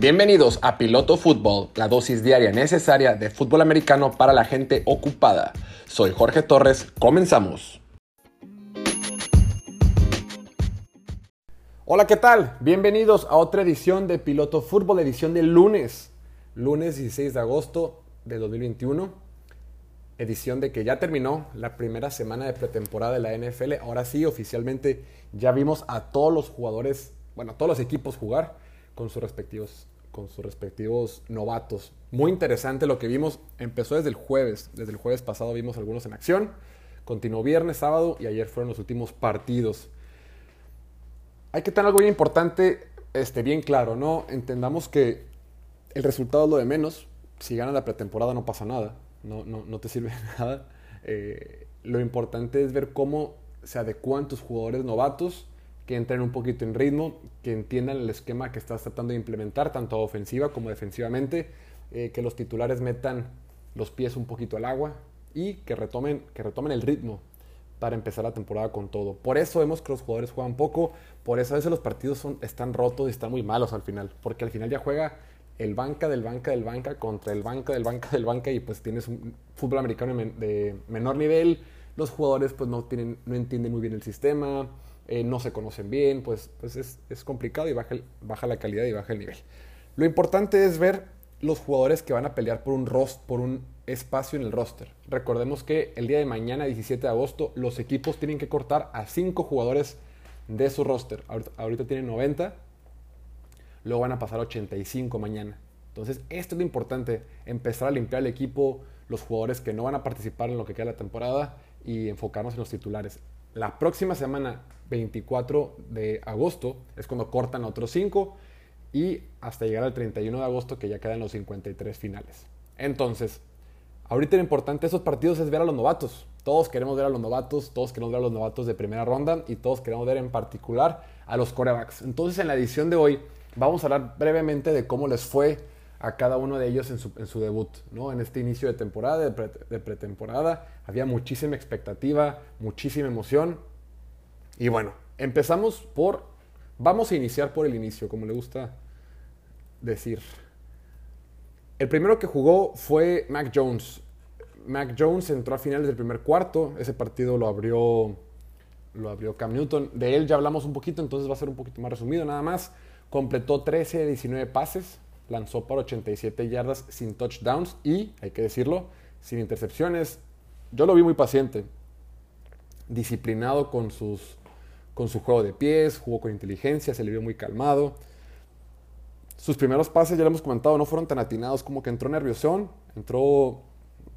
Bienvenidos a Piloto Fútbol, la dosis diaria necesaria de fútbol americano para la gente ocupada. Soy Jorge Torres, comenzamos. Hola, ¿qué tal? Bienvenidos a otra edición de Piloto Fútbol, edición del lunes, lunes 16 de agosto de 2021. Edición de que ya terminó la primera semana de pretemporada de la NFL. Ahora sí, oficialmente ya vimos a todos los jugadores, bueno, a todos los equipos jugar con sus respectivos con sus respectivos novatos. Muy interesante lo que vimos. Empezó desde el jueves. Desde el jueves pasado vimos algunos en acción. Continuó viernes, sábado y ayer fueron los últimos partidos. Hay que tener algo bien importante, este, bien claro, ¿no? Entendamos que el resultado es lo de menos. Si ganas la pretemporada no pasa nada. No, no, no te sirve nada. Eh, lo importante es ver cómo se adecuan tus jugadores novatos que entren un poquito en ritmo, que entiendan el esquema que estás tratando de implementar, tanto ofensiva como defensivamente, eh, que los titulares metan los pies un poquito al agua y que retomen, que retomen el ritmo para empezar la temporada con todo. Por eso vemos que los jugadores juegan poco, por eso a veces los partidos son, están rotos y están muy malos al final, porque al final ya juega el banca del banca del banca contra el banca del banca del banca y pues tienes un fútbol americano de menor nivel, los jugadores pues no, tienen, no entienden muy bien el sistema, eh, no se conocen bien, pues, pues es, complicado y baja, la calidad y baja el nivel. Lo importante es ver los jugadores que van a pelear por un, rost, por un espacio en el roster. Recordemos que el día de mañana, 17 de agosto, los equipos tienen que cortar a 5 jugadores de su roster. Ahorita, tienen 90, luego van a pasar a 85 mañana. Entonces, esto es lo importante, empezar a limpiar el equipo, los jugadores que no van a participar en lo que queda la temporada y enfocarnos en los titulares. La próxima semana, 24 de agosto, es cuando cortan otros 5 y hasta llegar al 31 de agosto que ya quedan los 53 finales. Entonces, ahorita lo importante de esos partidos es ver a los novatos. Todos queremos ver a los novatos, todos queremos ver a los novatos de primera ronda y todos queremos ver en particular a los corebacks. Entonces, en la edición de hoy vamos a hablar brevemente de cómo les fue a cada uno de ellos en su, debut, ¿no? En este inicio de temporada, de, pretemporada, había muchísima expectativa, muchísima emoción. Y bueno, empezamos por, vamos a iniciar por el inicio, como le gusta decir. El primero que jugó fue Mac Jones. Mac Jones entró a finales del primer cuarto, ese partido lo abrió, lo abrió Cam Newton. De él ya hablamos un poquito, entonces va a ser un poquito más resumido nada más. Completó 13 de 19 pases, lanzó para 87 yardas sin touchdowns y, hay que decirlo, sin intercepciones. Yo lo vi muy paciente, disciplinado con, sus, con su juego de pies, jugó con inteligencia, se le vio muy calmado. Sus primeros pases, ya lo hemos comentado, no fueron tan atinados como que entró nerviosón, entró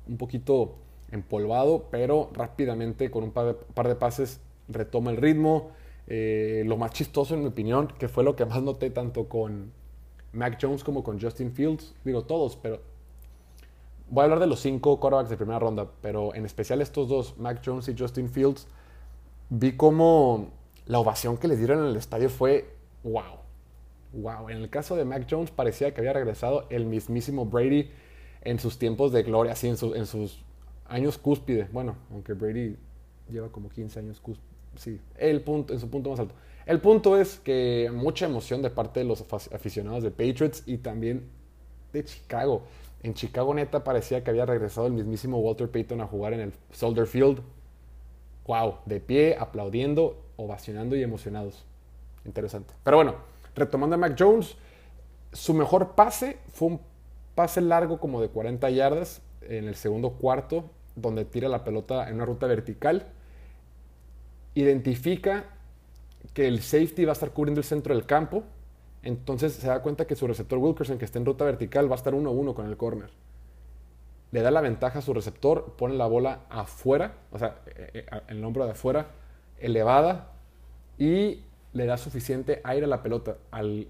un poquito empolvado, pero rápidamente con un par de, pases retoma el ritmo. Eh, lo más chistoso, en mi opinión, que fue lo que más noté tanto con, Mac Jones como con Justin Fields, digo todos, pero voy a hablar de los cinco quarterbacks de primera ronda, pero en especial estos dos, Mac Jones y Justin Fields, vi como la ovación que les dieron en el estadio fue wow. Wow, en el caso de Mac Jones parecía que había regresado el mismísimo Brady en sus tiempos de gloria, así en, en sus años cúspide. Bueno, aunque Brady lleva como 15 años cúspide, sí, el punto, en su punto más alto. El punto es que mucha emoción de parte de los aficionados de Patriots y también de Chicago. En Chicago neta parecía que había regresado el mismísimo Walter Payton a jugar en el Soldier Field. Wow, de pie, aplaudiendo, ovacionando y emocionados. Interesante. Pero bueno, retomando a Mac Jones, su mejor pase fue un pase largo como de 40 yardas en el segundo cuarto, donde tira la pelota en una ruta vertical. Identifica que el safety va a estar cubriendo el centro del campo. Entonces se da cuenta que su receptor Wilkerson, que está en ruta vertical, va a estar 1-1 con el corner. Le da la ventaja a su receptor, pone la bola afuera, o sea, eh, eh, el hombro de afuera, elevada, y le da suficiente aire a la pelota. Al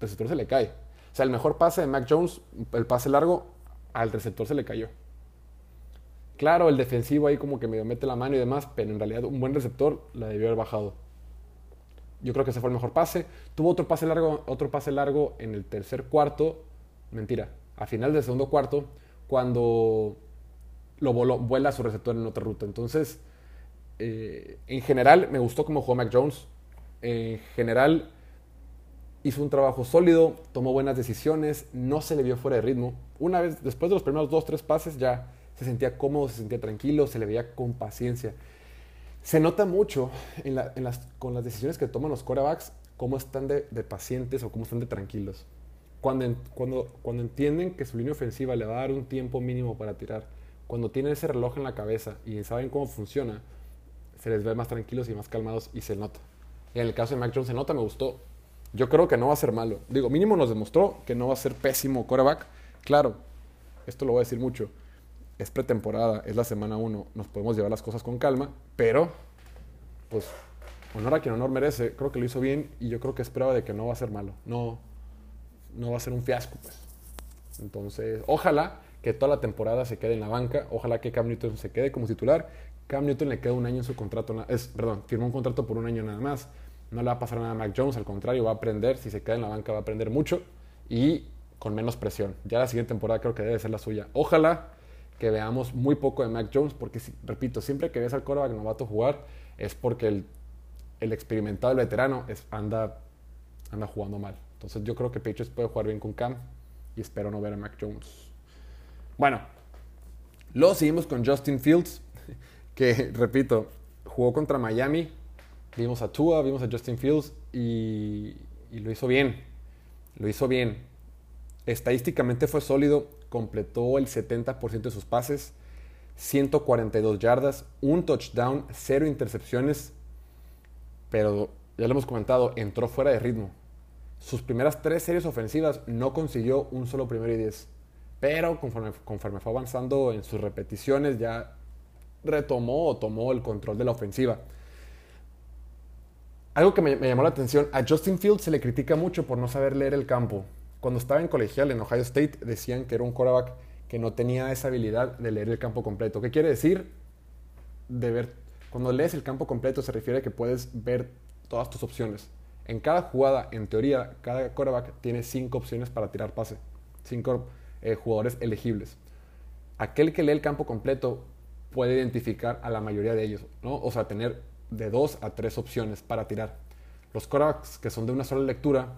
receptor se le cae. O sea, el mejor pase de Mac Jones, el pase largo, al receptor se le cayó. Claro, el defensivo ahí como que medio mete la mano y demás, pero en realidad un buen receptor la debió haber bajado. Yo creo que ese fue el mejor pase. Tuvo otro pase largo, otro pase largo en el tercer cuarto. Mentira, a final del segundo cuarto, cuando lo voló, vuela su receptor en otra ruta. Entonces, eh, en general, me gustó cómo jugó Mac Jones. En general, hizo un trabajo sólido, tomó buenas decisiones, no se le vio fuera de ritmo. Una vez, después de los primeros dos, tres pases, ya se sentía cómodo, se sentía tranquilo, se le veía con paciencia. Se nota mucho con las decisiones que toman los quarterbacks cómo están de, pacientes o cómo están de tranquilos. Cuando, entienden que su línea ofensiva le va a dar un tiempo mínimo para tirar, cuando tienen ese reloj en la cabeza y saben cómo funciona, se les ve más tranquilos y más calmados y se nota. En el caso de Mac Jones se nota, me gustó. Yo creo que no va a ser malo. Digo, mínimo nos demostró que no va a ser pésimo quarterback. Claro, esto lo voy a decir mucho es pretemporada, es la semana 1, nos podemos llevar las cosas con calma, pero pues honor a quien honor merece, creo que lo hizo bien y yo creo que es prueba de que no va a ser malo, no, no va a ser un fiasco pues. Entonces, ojalá que toda la temporada se quede en la banca, ojalá que Cam Newton se quede como titular, Cam Newton le queda un año en su contrato, es, perdón, firmó un contrato por un año nada más, no le va a pasar nada a Mac Jones, al contrario, va a aprender, si se queda en la banca va a aprender mucho y con menos presión. Ya la siguiente temporada creo que debe ser la suya. Ojalá que veamos muy poco de Mac Jones, porque, repito, siempre que ves al quarterback novato jugar es porque el, experimentado, el veterano, anda, anda jugando mal. Entonces yo creo que Patriots puede jugar bien con Cam y espero no ver a Mac Jones. Bueno, luego seguimos con Justin Fields, que, repito, jugó contra Miami. Vimos a Tua, vimos a Justin Fields y, y lo hizo bien. Lo hizo bien. Estadísticamente fue sólido completó el 70% de sus pases, 142 yardas, un touchdown, cero intercepciones, pero ya lo hemos comentado, entró fuera de ritmo. Sus primeras tres series ofensivas no consiguió un solo primero y diez, pero conforme, fue avanzando en sus repeticiones ya retomó o tomó el control de la ofensiva. Algo que me, me, llamó la atención, a Justin Fields se le critica mucho por no saber leer el campo cuando estaba en colegial en Ohio State decían que era un quarterback que no tenía esa habilidad de leer el campo completo. ¿Qué quiere decir? De ver, cuando lees el campo completo se refiere a que puedes ver todas tus opciones. En cada jugada, en teoría, cada quarterback tiene cinco opciones para tirar pase, cinco eh, jugadores elegibles. Aquel que lee el campo completo puede identificar a la mayoría de ellos, ¿no? O sea, tener de dos a tres opciones para tirar. Los quarterbacks que son de una sola lectura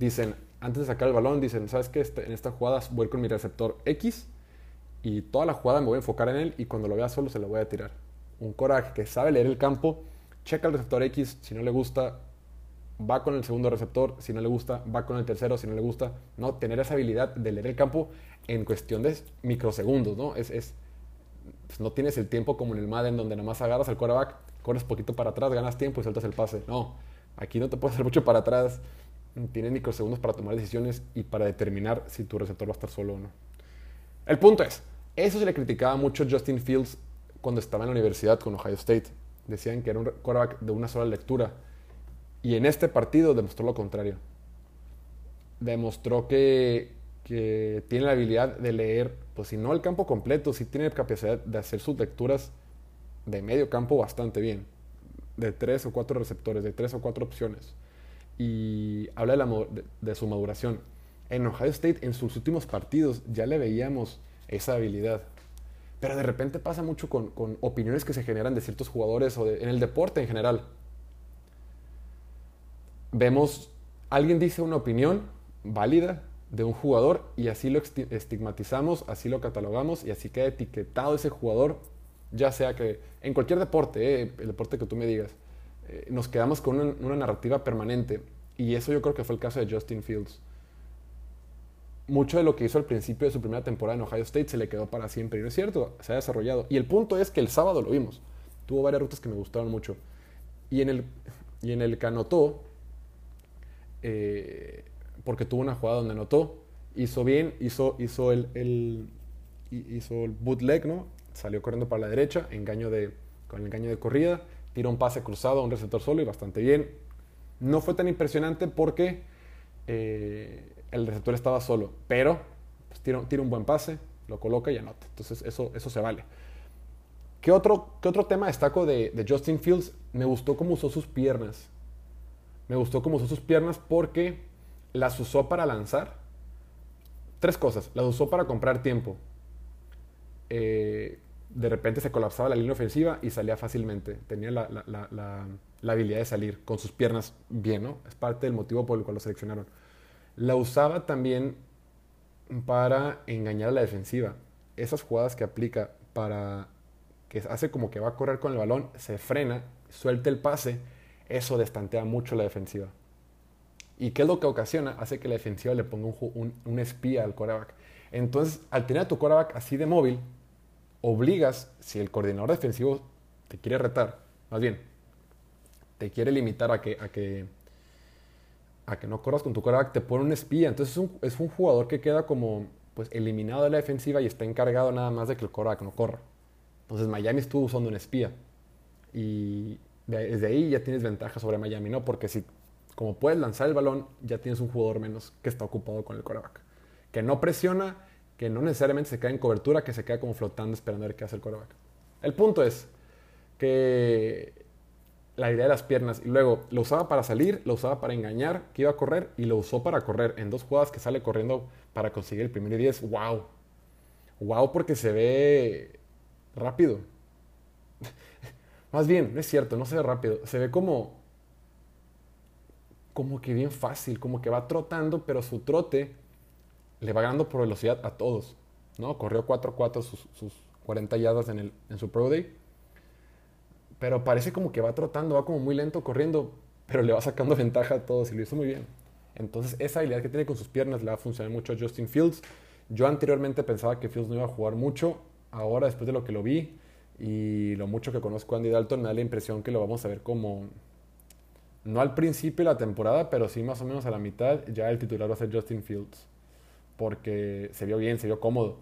dicen, antes de sacar el balón, dicen, ¿sabes qué? Este, en esta jugada voy con mi receptor X y toda la jugada me voy a enfocar en él y cuando lo vea solo se lo voy a tirar. Un coraje que sabe leer el campo, checa el receptor X, si no le gusta, va con el segundo receptor, si no le gusta, va con el tercero, si no le gusta. No, tener esa habilidad de leer el campo en cuestión de microsegundos, ¿no? Es, es pues no tienes el tiempo como en el Madden donde nada más agarras al quarterback, corres poquito para atrás, ganas tiempo y sueltas el pase. No, aquí no te puedes hacer mucho para atrás tienes microsegundos para tomar decisiones y para determinar si tu receptor va a estar solo o no. El punto es, eso se le criticaba mucho a Justin Fields cuando estaba en la universidad con Ohio State. Decían que era un quarterback de una sola lectura. Y en este partido demostró lo contrario. Demostró que, que tiene la habilidad de leer, pues si no el campo completo, sí tiene capacidad de hacer sus lecturas de medio campo bastante bien. De tres o cuatro receptores, de tres o cuatro opciones y habla de, su maduración. En Ohio State, en sus últimos partidos, ya le veíamos esa habilidad. Pero de repente pasa mucho con, opiniones que se generan de ciertos jugadores o en el deporte en general. Vemos, alguien dice una opinión válida de un jugador y así lo estigmatizamos, así lo catalogamos y así queda etiquetado ese jugador, ya sea que en cualquier deporte, eh, el deporte que tú me digas, eh, nos quedamos con una, narrativa permanente. Y eso yo creo que fue el caso de Justin Fields. Mucho de lo que hizo al principio de su primera temporada en Ohio State se le quedó para siempre. Y no es cierto, se ha desarrollado. Y el punto es que el sábado lo vimos. Tuvo varias rutas que me gustaron mucho. Y en el, y en el que anotó, eh, porque tuvo una jugada donde anotó, hizo bien, hizo, hizo el, el, hizo el bootleg, ¿no? Salió corriendo para la derecha, engaño de, con el engaño de corrida Tiró un pase cruzado a un receptor solo y bastante bien. No fue tan impresionante porque eh, el receptor estaba solo, pero pues, tira, un buen pase, lo coloca y anota. Entonces eso, eso se vale. ¿Qué otro, qué otro tema destaco de, de Justin Fields? Me gustó cómo usó sus piernas. Me gustó cómo usó sus piernas porque las usó para lanzar. Tres cosas. Las usó para comprar tiempo. Eh, de repente se colapsaba la línea ofensiva y salía fácilmente. Tenía la, la, la, la, habilidad de salir con sus piernas bien, ¿no? Es parte del motivo por el cual lo seleccionaron. La usaba también para engañar a la defensiva. Esas jugadas que aplica para que hace como que va a correr con el balón, se frena, suelta el pase, eso destantea mucho la defensiva. ¿Y qué es lo que ocasiona? Hace que la defensiva le ponga un, un, espía al quarterback. Entonces, al tener a tu quarterback así de móvil, obligas, si el coordinador defensivo te quiere retar, más bien, te quiere limitar a que, a que, a que no corras con tu quarterback, te pone un espía. Entonces es un, es un jugador que queda como pues, eliminado de la defensiva y está encargado nada más de que el quarterback no corra. Entonces Miami estuvo usando un espía. Y desde ahí ya tienes ventaja sobre Miami, ¿no? Porque si, como puedes lanzar el balón, ya tienes un jugador menos que está ocupado con el quarterback. Que no presiona, que no necesariamente se queda en cobertura, que se queda como flotando esperando a ver qué hace el quarterback. El punto es que la idea de las piernas, y luego lo usaba para salir, lo usaba para engañar, que iba a correr, y lo usó para correr en dos jugadas que sale corriendo para conseguir el primer 10. ¡Wow! ¡Wow! Porque se ve rápido. Más bien, no es cierto, no se ve rápido. Se ve como. como que bien fácil, como que va trotando, pero su trote le va ganando por velocidad a todos. ¿no? Corrió 4-4 sus, sus, 40 yardas en, el, en su Pro Day. Pero parece como que va trotando, va como muy lento corriendo, pero le va sacando ventaja a todos y lo hizo muy bien. Entonces, esa habilidad que tiene con sus piernas le va a funcionar mucho a Justin Fields. Yo anteriormente pensaba que Fields no iba a jugar mucho ahora después de lo que lo vi y lo mucho que conozco a Andy Dalton, me da la impresión que lo vamos a ver como, no al principio de la temporada, pero sí más o menos a la mitad, ya el titular va a ser Justin Fields, porque se vio bien, se vio cómodo.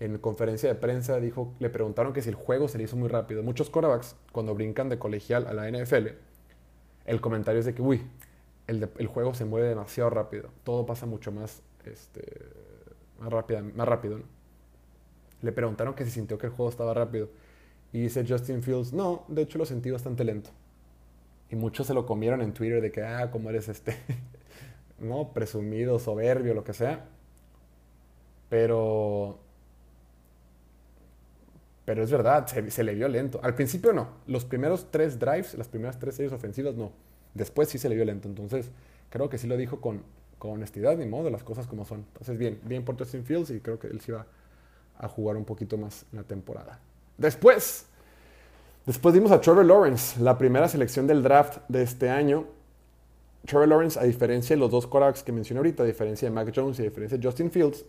En conferencia de prensa dijo, le preguntaron que si el juego se le hizo muy rápido. Muchos quarterbacks, cuando brincan de colegial a la NFL, el comentario es de que, uy, el, el juego se mueve demasiado rápido, todo pasa mucho más, este, más, rápido, más rápido. ¿no? Le preguntaron que si sintió que el juego estaba rápido. Y dice Justin Fields, no, de hecho lo sentí bastante lento. Y muchos se lo comieron en Twitter de que, ah, ¿cómo eres este? no, presumido, soberbio, lo que sea. Pero... Pero es verdad, se, le vio lento. Al principio no. Los primeros tres drives, las primeras tres series ofensivas, no. Después sí se le vio lento. Entonces, creo que sí lo dijo con, honestidad, ni modo, las cosas como son. Entonces, bien, bien por Justin Fields y creo que él sí va a jugar un poquito más en la temporada. Después, después dimos a Trevor Lawrence, la primera selección del draft de este año. Trevor Lawrence, a diferencia de los dos quarterbacks que mencioné ahorita, a diferencia de Mac Jones y a diferencia de Justin Fields,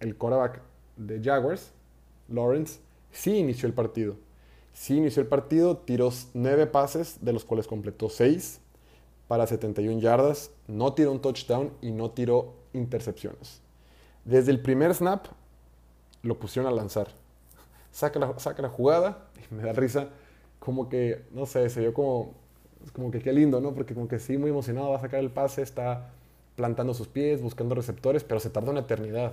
el quarterback de Jaguars, Lawrence, sí inició el partido. Sí inició el partido, tiró nueve pases, de los cuales completó seis para 71 yardas, no tiró un touchdown y no tiró intercepciones. Desde el primer snap lo pusieron a lanzar saca la, saca la jugada y me da risa, como que, no sé, se vio como, como que qué lindo, ¿no? Porque como que sí, muy emocionado, va a sacar el pase, está plantando sus pies, buscando receptores, pero se tarda una eternidad.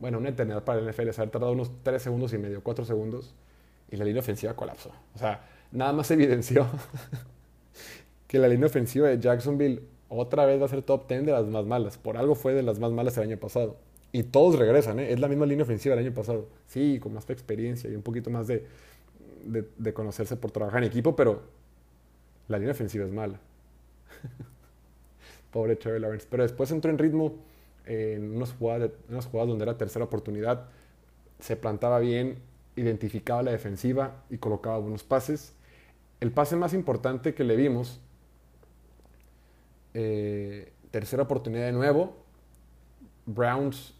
Bueno, una eternidad para el NFL, se ha tardado unos 3 segundos y medio, 4 segundos, y la línea ofensiva colapsó. O sea, nada más evidenció que la línea ofensiva de Jacksonville otra vez va a ser top 10 de las más malas. Por algo fue de las más malas el año pasado. Y todos regresan, ¿eh? Es la misma línea ofensiva del año pasado. Sí, con más experiencia y un poquito más de, de, conocerse por trabajar en equipo, pero la línea ofensiva es mala. Pobre Trevor Lawrence. Pero después entró en ritmo en unas jugadas, unas jugadas donde era tercera oportunidad. Se plantaba bien, identificaba la defensiva y colocaba buenos pases. El pase más importante que le vimos, eh, tercera oportunidad de nuevo. Browns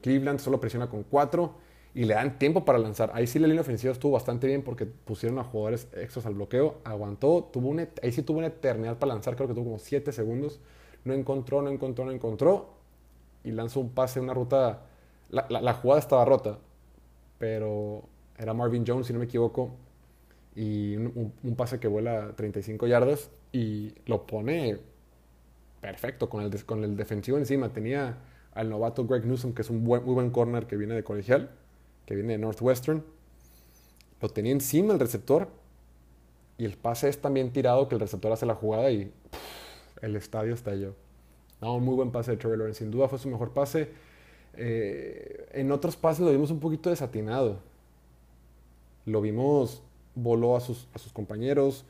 Cleveland solo presiona con cuatro y le dan tiempo para lanzar. Ahí sí la línea ofensiva estuvo bastante bien porque pusieron a jugadores extras al bloqueo, aguantó, tuvo ahí sí tuvo una eternidad para lanzar, creo que tuvo como 7 segundos. No encontró, no encontró, no encontró y lanzó un pase, una ruta. La, jugada estaba rota, pero era Marvin Jones, si no me equivoco, y un, pase que vuela 35 yardas y lo pone perfecto con el, con el defensivo encima. Tenía al novato Greg Newsom, que es un muy buen corner que viene de colegial, que viene de Northwestern. Lo tenía encima el receptor y el pase es también tirado que el receptor hace la jugada y el estadio estalló. No, un muy buen pase de Trevor Lawrence. Sin duda fue su mejor pase. Eh, en otros pases lo vimos un poquito desatinado. Lo vimos, voló a sus, a sus compañeros,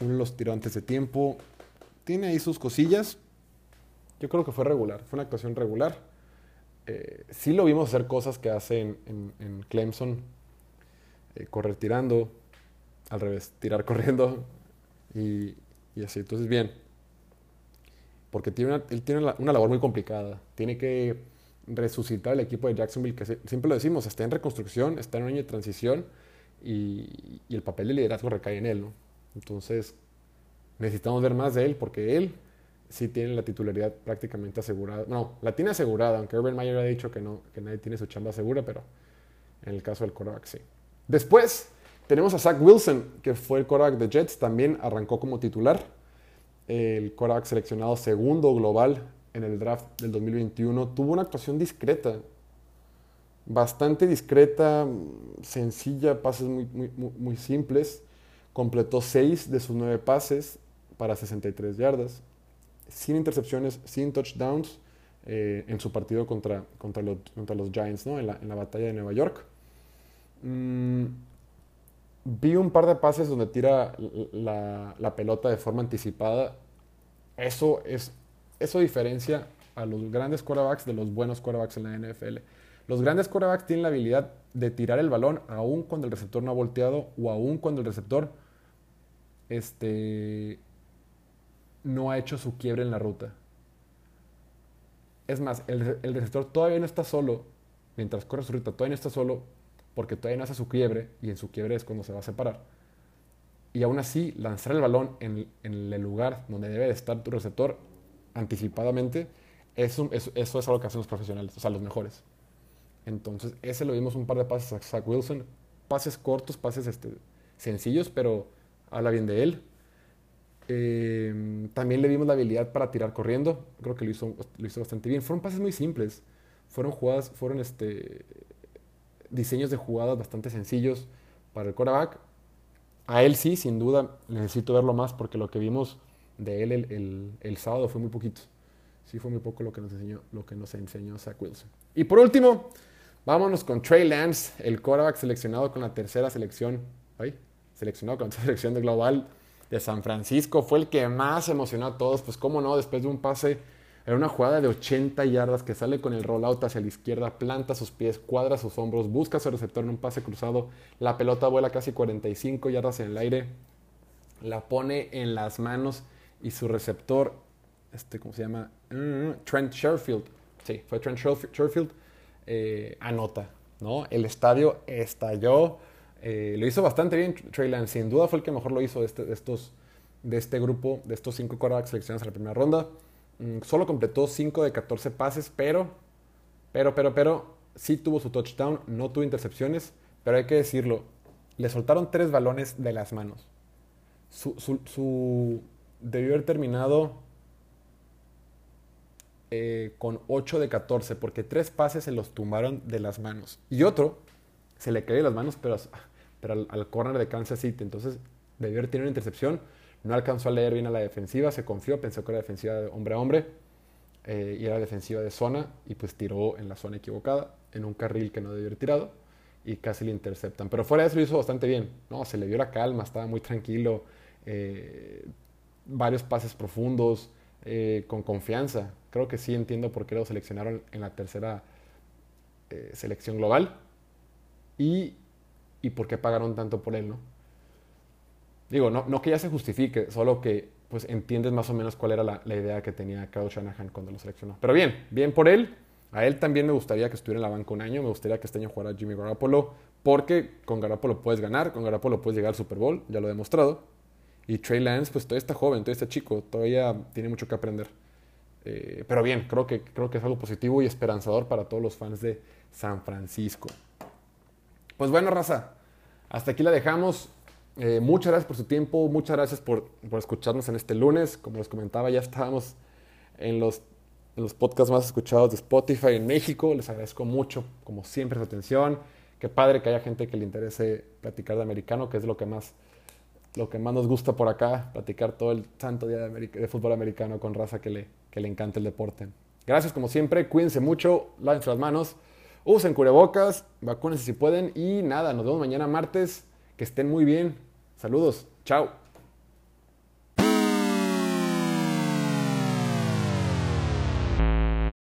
uno los tiró antes de tiempo. Tiene ahí sus cosillas. Yo creo que fue regular, fue una actuación regular. Eh, sí lo vimos hacer cosas que hace en, Clemson, eh, correr tirando, al revés, tirar corriendo y, así. Entonces, bien, porque tiene una, él tiene una labor muy complicada. Tiene que resucitar el equipo de Jacksonville, que siempre lo decimos, está en reconstrucción, está en un año de transición y, el papel de liderazgo recae en él. ¿no? Entonces, necesitamos ver más de él porque él sí tiene la titularidad prácticamente asegurada. No, la tiene asegurada, aunque Urban Meyer ha dicho que, no, que nadie tiene su chamba segura, pero en el caso del quarterback sí. Después tenemos a Zach Wilson, que fue el quarterback de Jets, también arrancó como titular. El quarterback seleccionado segundo global en el draft del 2021. Tuvo una actuación discreta, bastante discreta, sencilla, pases muy, muy, simples. Completó 6 de sus 9 pases para 63 yardas, sin intercepciones, sin touchdowns eh, en su partido contra, contra, los, contra los Giants, ¿no? en, la, en la batalla de Nueva York. Mm, vi un par de pases donde tira la, pelota de forma anticipada. Eso, es, eso diferencia a los grandes quarterbacks de los buenos quarterbacks en la NFL. Los grandes quarterbacks tienen la habilidad de tirar el balón aún cuando el receptor no ha volteado o aún cuando el receptor este, no ha hecho su quiebre en la ruta. Es más, el, receptor todavía no está solo, mientras corre su ruta, todavía no está solo porque todavía no hace su quiebre y en su quiebre es cuando se va a separar. Y aún así, lanzar el balón en, el lugar donde debe de estar tu receptor anticipadamente, eso, eso, es algo que hacen los profesionales, o sea, los mejores. Entonces, ese lo vimos un par de pases a Zach Wilson, pases cortos, pases este, sencillos, pero habla bien de él. Em, también le vimos la habilidad para tirar corriendo. Creo que lo hizo, lo hizo bastante bien. Fueron pases muy simples. Fueron jugadas, fueron este, diseños de jugadas bastante sencillos para el quarterback. A él sí, sin duda, necesito verlo más porque lo que vimos de él el, el, sábado fue muy poquito. Sí fue muy poco lo que nos enseñó, lo que nos enseñó Zach Wilson. Y por último, vámonos con Trey Lance, el quarterback seleccionado con la tercera selección. ¿ay? seleccionado con la selección de global de San Francisco, fue el que más emocionó a todos, pues cómo no, después de un pase, era una jugada de 80 yardas que sale con el rollout hacia la izquierda, planta sus pies, cuadra sus hombros, busca su receptor en un pase cruzado, la pelota vuela casi 45 yardas en el aire, la pone en las manos y su receptor, este, ¿cómo se llama? Mm, Trent Sherfield, sí, fue Trent Sherfield, eh, anota, ¿no? El estadio estalló eh, lo hizo bastante bien Trey Lance. Sin duda fue el que mejor lo hizo de, este, estos, de este grupo, de estos cinco quarterbacks seleccionados en la primera ronda. Mm, solo completó 5 de 14 pases, pero, pero, pero, pero, sí tuvo su touchdown, no tuvo intercepciones, pero hay que decirlo, le soltaron tres balones de las manos. Su, debió haber terminado eh, con 8 de 14, porque tres pases se los tumbaron de las manos. Y otro se le cae de las manos, pero, pero al, corner de Kansas City. Entonces debió haber tenido una intercepción. No alcanzó a leer bien a la defensiva, se confió, pensó que era defensiva de hombre a hombre eh, y era defensiva de zona y pues tiró en la zona equivocada, en un carril que no debió haber tirado y casi le interceptan. Pero fuera de eso lo hizo bastante bien, ¿no? Se le dio la calma, estaba muy tranquilo, eh, varios pases profundos, eh, con confianza. Creo que sí entiendo por qué lo seleccionaron en la tercera selección global y, y por qué pagaron tanto por él, ¿no? Digo, no, no que ya se justifique, solo que pues entiendes más o menos cuál era la, la idea que tenía Kyle Shanahan cuando lo seleccionó. Pero bien, bien por él. A él también me gustaría que estuviera en la banca un año, me gustaría que este año jugara Jimmy Garoppolo, porque con Garoppolo puedes ganar, con Garoppolo puedes llegar al Super Bowl, ya lo he demostrado. Y Trey Lance, pues todavía está joven, todavía está chico, todavía tiene mucho que aprender. Eh, pero bien, creo que, creo que es algo positivo y esperanzador para todos los fans de San Francisco. Pues bueno, raza, hasta aquí la dejamos. Eh, muchas gracias por su tiempo, muchas gracias por, por, escucharnos en este lunes. Como les comentaba, ya estábamos en los, los podcasts más escuchados de Spotify en México. Les agradezco mucho, como siempre, su atención. Qué padre que haya gente que le interese platicar de americano, que es lo que más, lo que más nos gusta por acá, platicar todo el santo día de, de fútbol americano con raza que le, que le encanta el deporte. Gracias como siempre, cuídense mucho, lávense las manos. Usen cubrebocas, vacúnense si pueden y nada, nos vemos mañana martes. Que estén muy bien. Saludos. Chao.